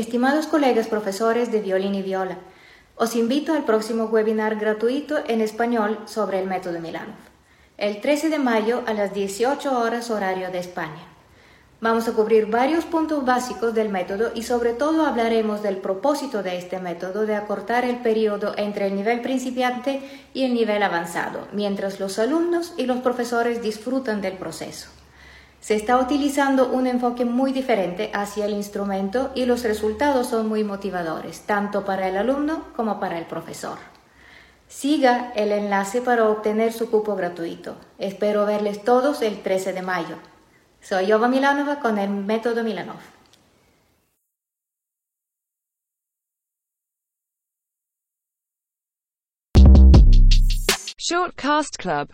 Estimados colegas profesores de violín y viola, os invito al próximo webinar gratuito en español sobre el método Milano, el 13 de mayo a las 18 horas horario de España. Vamos a cubrir varios puntos básicos del método y sobre todo hablaremos del propósito de este método de acortar el periodo entre el nivel principiante y el nivel avanzado, mientras los alumnos y los profesores disfrutan del proceso. Se está utilizando un enfoque muy diferente hacia el instrumento y los resultados son muy motivadores, tanto para el alumno como para el profesor. Siga el enlace para obtener su cupo gratuito. Espero verles todos el 13 de mayo. Soy Yova Milanova con el método Milanov. Shortcast Club